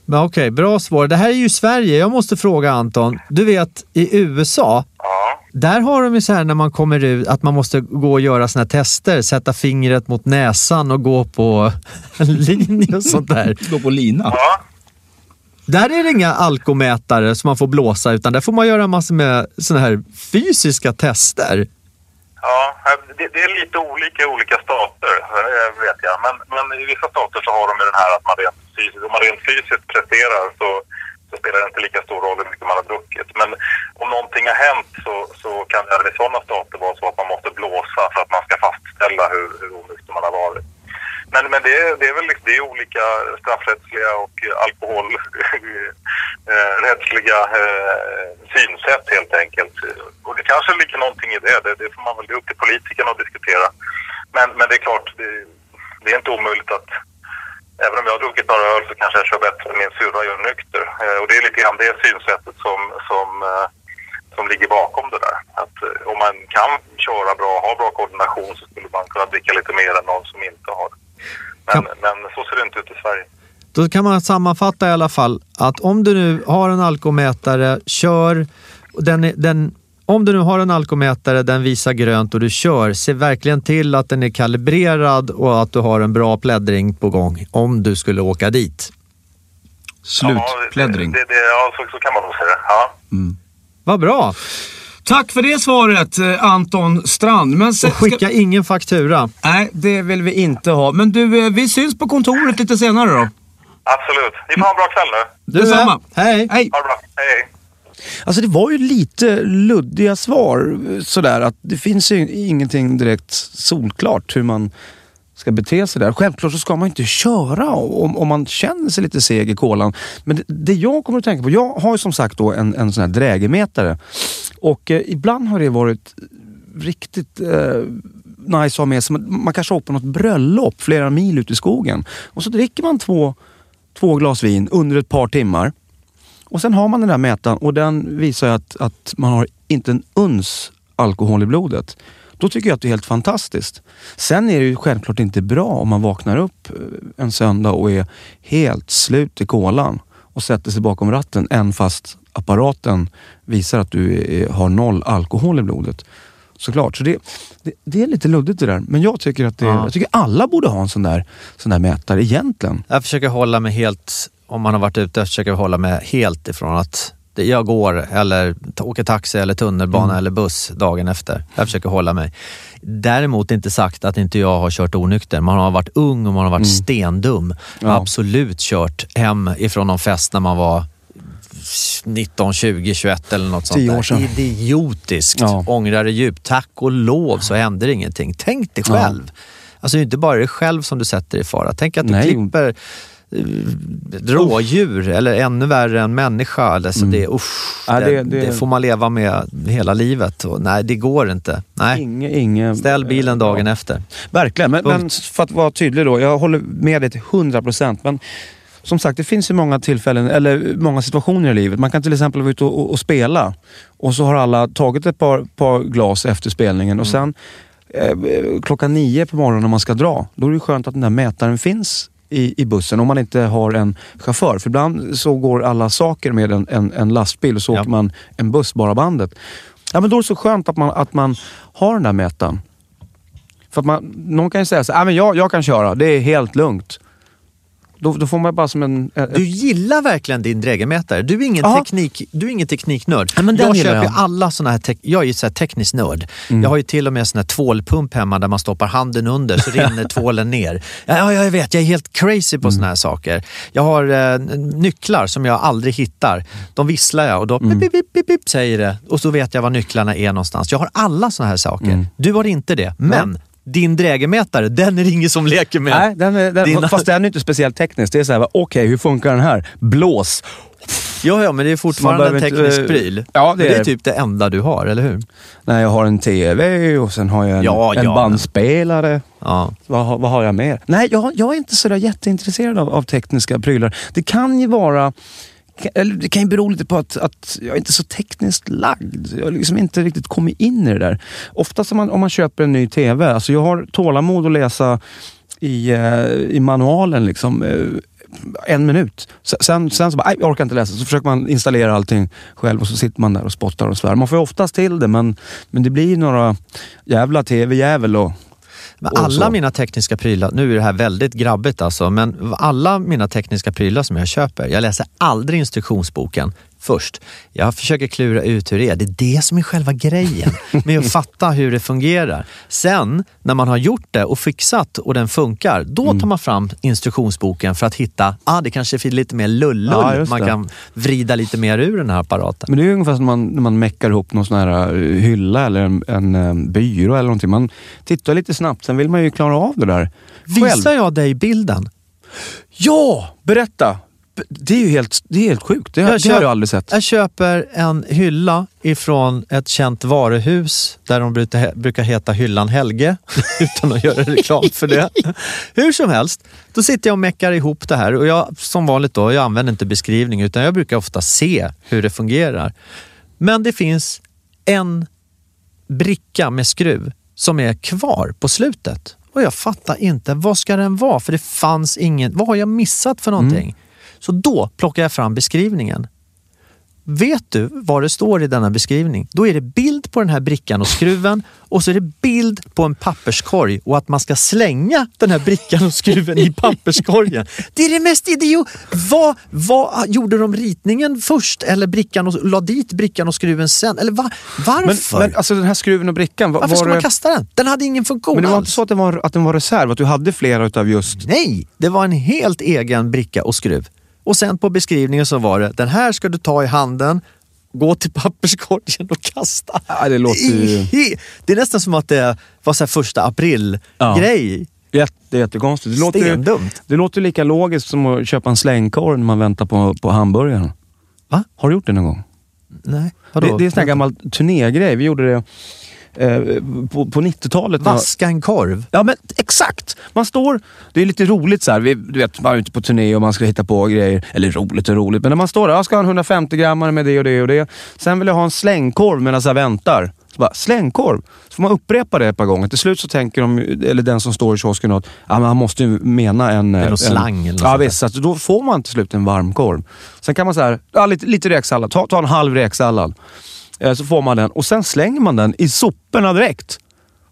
Men Okej, bra svar. Det här är ju Sverige. Jag måste fråga Anton. Du vet, i USA, Ja. där har de ju så här när man kommer ut att man måste gå och göra här tester, sätta fingret mot näsan och gå på en linje och sånt där. Gå på lina. ja. Där är det inga alkomätare som man får blåsa utan där får man göra massor med såna här fysiska tester. Ja, det, det är lite olika i olika stater, vet jag. Men, men i vissa stater så har de ju den här att man rent fysiskt, om man rent fysiskt presterar så, så spelar det inte lika stor roll hur mycket man har druckit. Men om någonting har hänt så, så kan det även i sådana stater vara så att man måste blåsa för att man ska fastställa hur, hur onykter man har varit. Men, men det, är- det är väl liksom- det är olika straffrättsliga och alkoholrättsliga eh, eh, synsätt helt enkelt. Och det kanske ligger någonting i det. Det, det får man väl upp till politikerna att diskutera. Men, men det är klart, det, det är inte omöjligt att även om jag har druckit några öl så kanske jag kör bättre än min syrra gör nykter. Eh, och det är lite grann det synsättet som, som, eh, som ligger bakom det där. Att eh, om man kan köra bra, ha bra koordination så skulle man kunna dricka lite mer än någon som inte har det. Men, Kan- men så ser det inte ut i Sverige. Då kan man sammanfatta i alla fall att om du nu har en alkomätare, kör. och Den, den, om du nu har en alkomätare, den visar grönt och du kör, se verkligen till att den är kalibrerad och att du har en bra pläddring på gång om du skulle åka dit. Slutpläddring. Ja, det, det, ja så, så kan man nog säga det. Ja. Vad bra! Tack för det svaret eh, Anton Strand. Men sen, Och skicka ingen faktura. Nej, det vill vi inte ha. Men du, eh, vi syns på kontoret lite senare då. Absolut. Ni får ha en bra kväll nu. Du Detsamma. med. Hej! Hej! Ha det bra. Hej, hej. Alltså det var ju lite luddiga svar sådär att det finns ju ingenting direkt solklart hur man ska bete sig där. Självklart så ska man inte köra om, om man känner sig lite seg i kolan. Men det, det jag kommer att tänka på, jag har ju som sagt då en, en sån här drägemätare. Och eh, ibland har det varit riktigt eh, nice att ha med sig. Man, man kanske åker på något bröllop flera mil ut i skogen. Och så dricker man två, två glas vin under ett par timmar. Och sen har man den där mätaren och den visar att, att man har inte en uns alkohol i blodet. Då tycker jag att det är helt fantastiskt. Sen är det ju självklart inte bra om man vaknar upp eh, en söndag och är helt slut i kolan och sätter sig bakom ratten än fast apparaten visar att du är, har noll alkohol i blodet. Såklart, så det, det, det är lite luddigt det där. Men jag tycker att det, Ja. jag tycker alla borde ha en sån där, sån där mätare egentligen. Jag försöker hålla mig helt, om man har varit ute, jag försöker hålla mig helt ifrån att jag går eller åker taxi eller tunnelbana eller buss dagen efter. Jag försöker hålla mig. Däremot inte sagt att inte jag har kört onykter. Man har varit ung och man har varit stendum. Ja. Absolut kört hem ifrån någon fest när man var 19, 20, 21 eller något sånt Tio år där. sedan. Idiotiskt. Ja. Ångrar det djupt. Tack och lov så händer ingenting. Tänk dig Ja. själv. Alltså det är inte bara dig själv som du sätter i fara. Tänk att du Nej. klipper rådjur eller ännu värre en människa. Alltså det, usch, Ja, det, det- det, får man leva med hela livet. Och nej, det går inte. Nej. Inge, inge, Ställ bilen dagen efter. Verkligen, men, men för att vara tydlig då. Jag håller med dig till 100 procent. Men som sagt, det finns ju många tillfällen, eller många situationer i livet. Man kan till exempel vara ute och, och, och spela och så har alla tagit ett par, par glas efter spelningen och sen eh, klockan nio på morgonen när man ska dra, då är det skönt att den där mätaren finns i, i bussen om man inte har en chaufför. För ibland så går alla saker med en, en, en lastbil och så Ja. åker man en buss bara bandet. Ja, men då är det så skönt att man, att man har den där mätaren. För att man, någon kan ju säga så här, "Ah, men jag, jag kan köra, det är helt lugnt. Då, då får man bara som en... eh, Du gillar verkligen din drägelmätare. Du är ingen, teknik, du är ingen tekniknörd. Ja, men jag köper ju jag. alla såna här, tek, jag är ju så här teknisk nörd. Mm. Jag har ju till och med en sån här tvålpump hemma där man stoppar handen under så rinner tvålen ner. Ja, ja, jag vet, jag är helt crazy på Mm. såna här saker. Jag har eh, nycklar som jag aldrig hittar. De visslar jag och då Mm. pip, pip, pip, pip, säger det. Och så vet jag var nycklarna är någonstans. Jag har alla såna här saker. Mm. Du har inte det. Men din drägelmätare, den är det ingen som leker med. Nej, den är, den, Dina- fast den är inte speciellt teknisk. Det är såhär, okej hur funkar den här? Blås. Ja, ja, men det är fortfarande en behöver inte, teknisk eh, pryl. ja, det det är är- typ det enda du har, eller hur? Nej, jag har en TV och sen har jag en, Ja, en ja, bandspelare. Ja. Vad, har- vad har jag mer? Nej, jag, jag är inte sådär jätteintresserad av, av tekniska prylar. Det kan ju vara... Det kan ju bero lite på att, att jag är inte så tekniskt lagd. Jag har liksom inte riktigt kommit in i det där. Oftast om man, om man köper en ny TV, alltså jag har tålamod att läsa i, eh, i manualen liksom, eh, en minut. Sen, sen så bara, "Nej, jag orkar inte läsa. Så försöker man installera allting själv och så sitter man där och spottar och svär. Man får ju oftast till det men, men det blir några jävla TV-jävel Och alla mina tekniska prylar, nu är det här väldigt grabbigt alltså, men alla mina tekniska prylar som jag köper, jag läser aldrig instruktionsboken först. Jag försöker klura ut hur det är. Det är det som är själva grejen, med att fatta hur det fungerar. Sen, när man har gjort det och fixat och den funkar, då Mm. tar man fram instruktionsboken för att hitta, ah, det kanske finns lite mer lullull. Ja, man det. kan vrida lite mer ur den här apparaten. Men det är ungefär som när man, när man meckar ihop någon sån här eh, hylla eller en, en eh, byrå eller någonting. Man tittar lite snabbt, sen vill man ju klara av det där själv. Visar jag dig bilden? Ja! Berätta! Det är ju helt, det är helt sjukt. Det, har- det har jag aldrig sett. Jag köper en hylla ifrån ett känt varuhus där de brukar, brukar heta Hyllan Helge, utan att göra reklam för det. Hur som helst, då sitter jag och meckar ihop det här och jag, som vanligt då, jag använder inte beskrivning utan jag brukar ofta se hur det fungerar. Men det finns en bricka med skruv som är kvar på slutet. Och jag fattar inte, vad ska den vara? För det fanns ingen, vad har jag missat för någonting? Så då plockar jag fram beskrivningen. Vet du vad det står i denna beskrivning? Då är det bild på den här brickan och skruven och så är det bild på en papperskorg och att man ska slänga den här brickan och skruven i papperskorgen. Det är det mest idiot... Vad, vad, gjorde de ritningen först eller brickan och la dit brickan och skruven sen? Eller va, Men, varför? men alltså den här skruven och brickan, var, varför ska man det, kasta den? Den hade ingen funktion men det var alls. inte så att den var, att den var reserv? Att du hade flera utav just... Nej, det var en helt egen bricka och skruv. Och sen på beskrivningen så var det, den här ska du ta i handen, gå till papperskorgen och kasta. Ja, det låter ju- Det är nästan som att det var så första Ja. april-grej. Jätte, jättekonstigt. Det låter, Stendumt. det låter lika logiskt som att köpa en slängkorv när man väntar på, på hamburgaren. Va? Har du gjort det någon gång? Nej, Det, det är en sån här gammal turnégrej. Vi gjorde det eh, på, på 90-talet. när- Vaska en korv. Ja men exakt! Man står, det är lite roligt så här. Vi, du vet, man är ute på turné och man ska hitta på grejer. Eller roligt och roligt, men när man står där, jag ska ha en 150 grammare med det och det och det. Sen vill jag ha en slängkorv medan jag väntar. Så bara, slängkorv? Så får man upprepa det ett par gånger. Till slut så tänker de, eller den som står i kiosken att ja, men han måste ju mena en... någon en slang eller något Ja visst, så då får man till slut en varmkorv. Sen kan man så här, ja, lite, lite räksallad, ta, ta en halv räksallad. Eh, Så får man den och sen slänger man den i soporna direkt.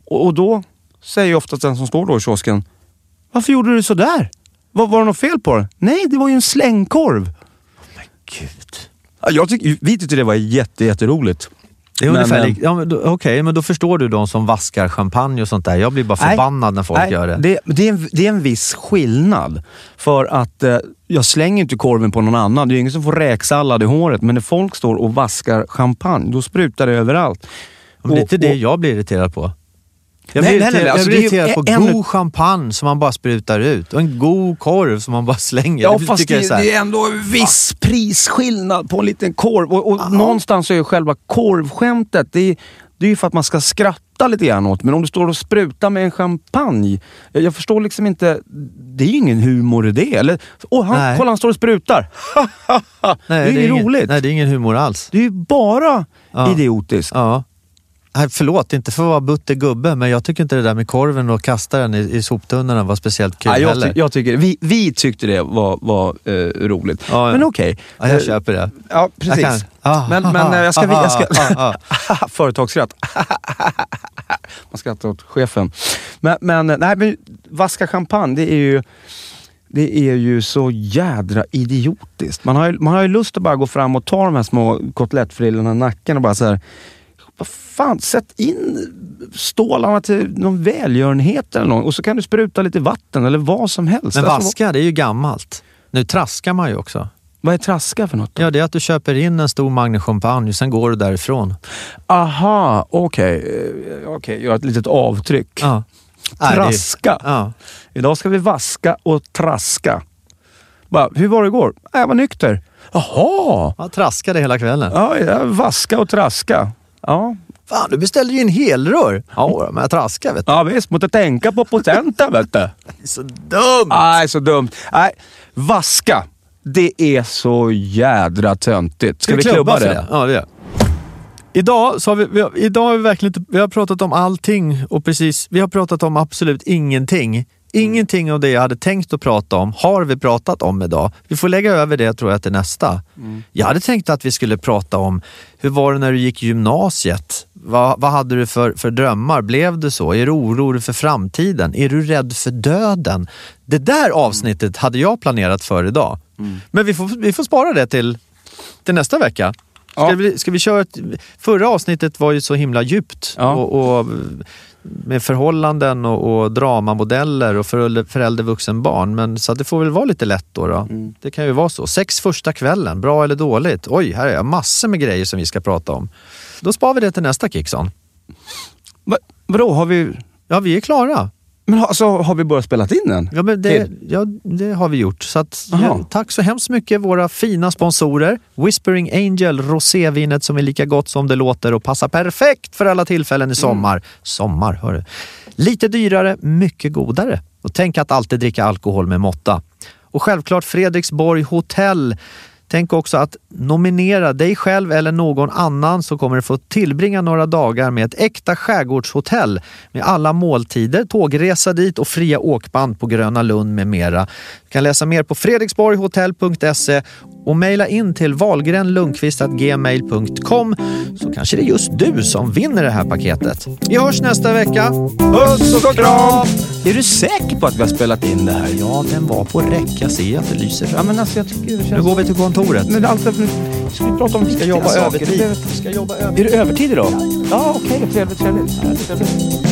Och, och då säger oftast den som står då i kiosken, varför gjorde du så där? Var, var det något fel på det? Nej, det var ju en slängkorv. Gud. Ja, Jag tyck, vi tyckte det var jätte, jätteroligt. Det är Men, ungefär eh, ja, men då- Okej, men då förstår du de som vaskar champagne och sånt där. Jag blir bara Nej. förbannad när folk Nej, gör det. Det, det, är en, det är en viss skillnad. För att eh, jag slänger inte korven på någon annan. Det är ingen som får räksallad i håret. Men när folk står och vaskar champagne, då sprutar det överallt. Men det är inte det jag blir irriterad på. Jag Nej, blir nej, alltså jag blir irriterad på en- god champagne som man bara sprutar ut och en god korv som man bara slänger. Ja, Det fast det, är det är ändå en viss prisskillnad på en liten korv. Och, och Ja. någonstans är ju själva korvskämtet, det är, det är ju för att man ska skratta lite grann åt. Men om du står och sprutar med en champagne. Jag, jag förstår liksom inte, det är ju ingen humor i det. Eller, åh, han, Nej. kolla han står och sprutar. Nej, det är ju ingen, roligt. Nej, det är ingen humor alls. Det är ju bara Ja. idiotiskt. Ja. Nej, förlåt, inte för att vara butter gubbe, men jag tycker inte det där med korven och kasta den i, i soptunnorna var speciellt kul Ja, jag, heller. ty, jag tycker, vi, vi tyckte det var, var eh, roligt. Ja, ja. Men okej. ja, jag köper det. Ja, precis. Jag Ah, men ah, men eh, jag ska... ah, Jag ska ah, Företagsskratt. Man skrattar åt chefen. Men, men, eh, nej, men vaska champagne, det är ju... Det är ju så jädra idiotiskt. Man har ju, man har ju lust att bara gå fram och ta de här små kotlettfrillorna i nacken och bara så här, vad fan, sätt in stålarna till någon välgörenhet eller något och så kan du spruta lite vatten eller vad som helst. Men Alltså, vaska, det är ju gammalt. Nu traskar man ju också. vad är traska för något? då? Ja, det är att du köper in en stor Magnus champagne och sen går du därifrån. Aha, okej. Eh, Okej, göra ett litet avtryck. Ja. Traska. Ja. Idag ska vi vaska och traska. Bara, hur var det igår? "Nej, Jag var nykter. Jaha! ja, traskade hela kvällen. Ja, jag vaska och traska. Ja. Fan, du beställde ju en helrör. Ja, men jag traskar vet du. ja, visst. Måste tänka på potenten, vet du. Så dumt! Nej, så dumt. Nej, vaska. Det är så jädra töntigt. Ska, vi klubba, för det? Ja, det gör. Idag, så har vi, vi har, idag har vi verkligen inte, vi har pratat om allting och precis, vi har pratat om absolut ingenting. Ingenting av det jag hade tänkt att prata om har vi pratat om idag. Vi får lägga över det tror jag till nästa. Jag hade tänkt att vi skulle prata om hur var det när du gick gymnasiet? Vad, vad hade du för, för drömmar? Blev det så? Är du orolig för framtiden? Är du rädd för döden? Det där avsnittet hade jag planerat för idag. Men vi får, vi får spara det till, till nästa vecka. Ska, Ja. vi, ska vi köra ett, Förra avsnittet var ju så himla djupt. Ja. Och, och med förhållanden och, och dramamodeller och förälder, förälder vuxen barn. Men, så det får väl vara lite lätt då. då. Det kan ju vara så. Sex första kvällen, bra eller dåligt? Oj, här är jag massor med grejer som vi ska prata om. Då sparar vi det till nästa Kickson. Va, vadå, har vi... Ja, vi är klara. Men alltså, har vi börjat spela in den? Ja, men det, ja, det har vi gjort. Så att, ja, tack så hemskt mycket våra fina sponsorer. Whispering Angel, rosévinet som är lika gott som det låter och passar perfekt för alla tillfällen i sommar. Sommar, hörru. Lite dyrare, mycket godare. Och tänk att alltid dricka alkohol med måtta. Och självklart Fredriksborg Hotell. Tänk också att nominera dig själv eller någon annan så kommer du få tillbringa några dagar med ett äkta skärgårdshotell med alla måltider, tågresa dit och fria åkband på Gröna Lund med mera. Du kan läsa mer på fredriksborghotell.se och mejla in till wahlgrenlundqvist.gmail.com så kanske det är just du som vinner det här paketet. Vi hörs nästa vecka. Puss och kram! Är du säker på att vi har spelat in det här? Ja, den var på räck. Jag ser att det lyser. Ja, men alltså jag tycker det känns... Nu går vi till kontoret. Men allt, nu ska vi prata om Vi ska jobba övertid. Vi ska jobba övertid. Är det övertid idag? Ja, okej. Trevligt, trevligt. trevligt.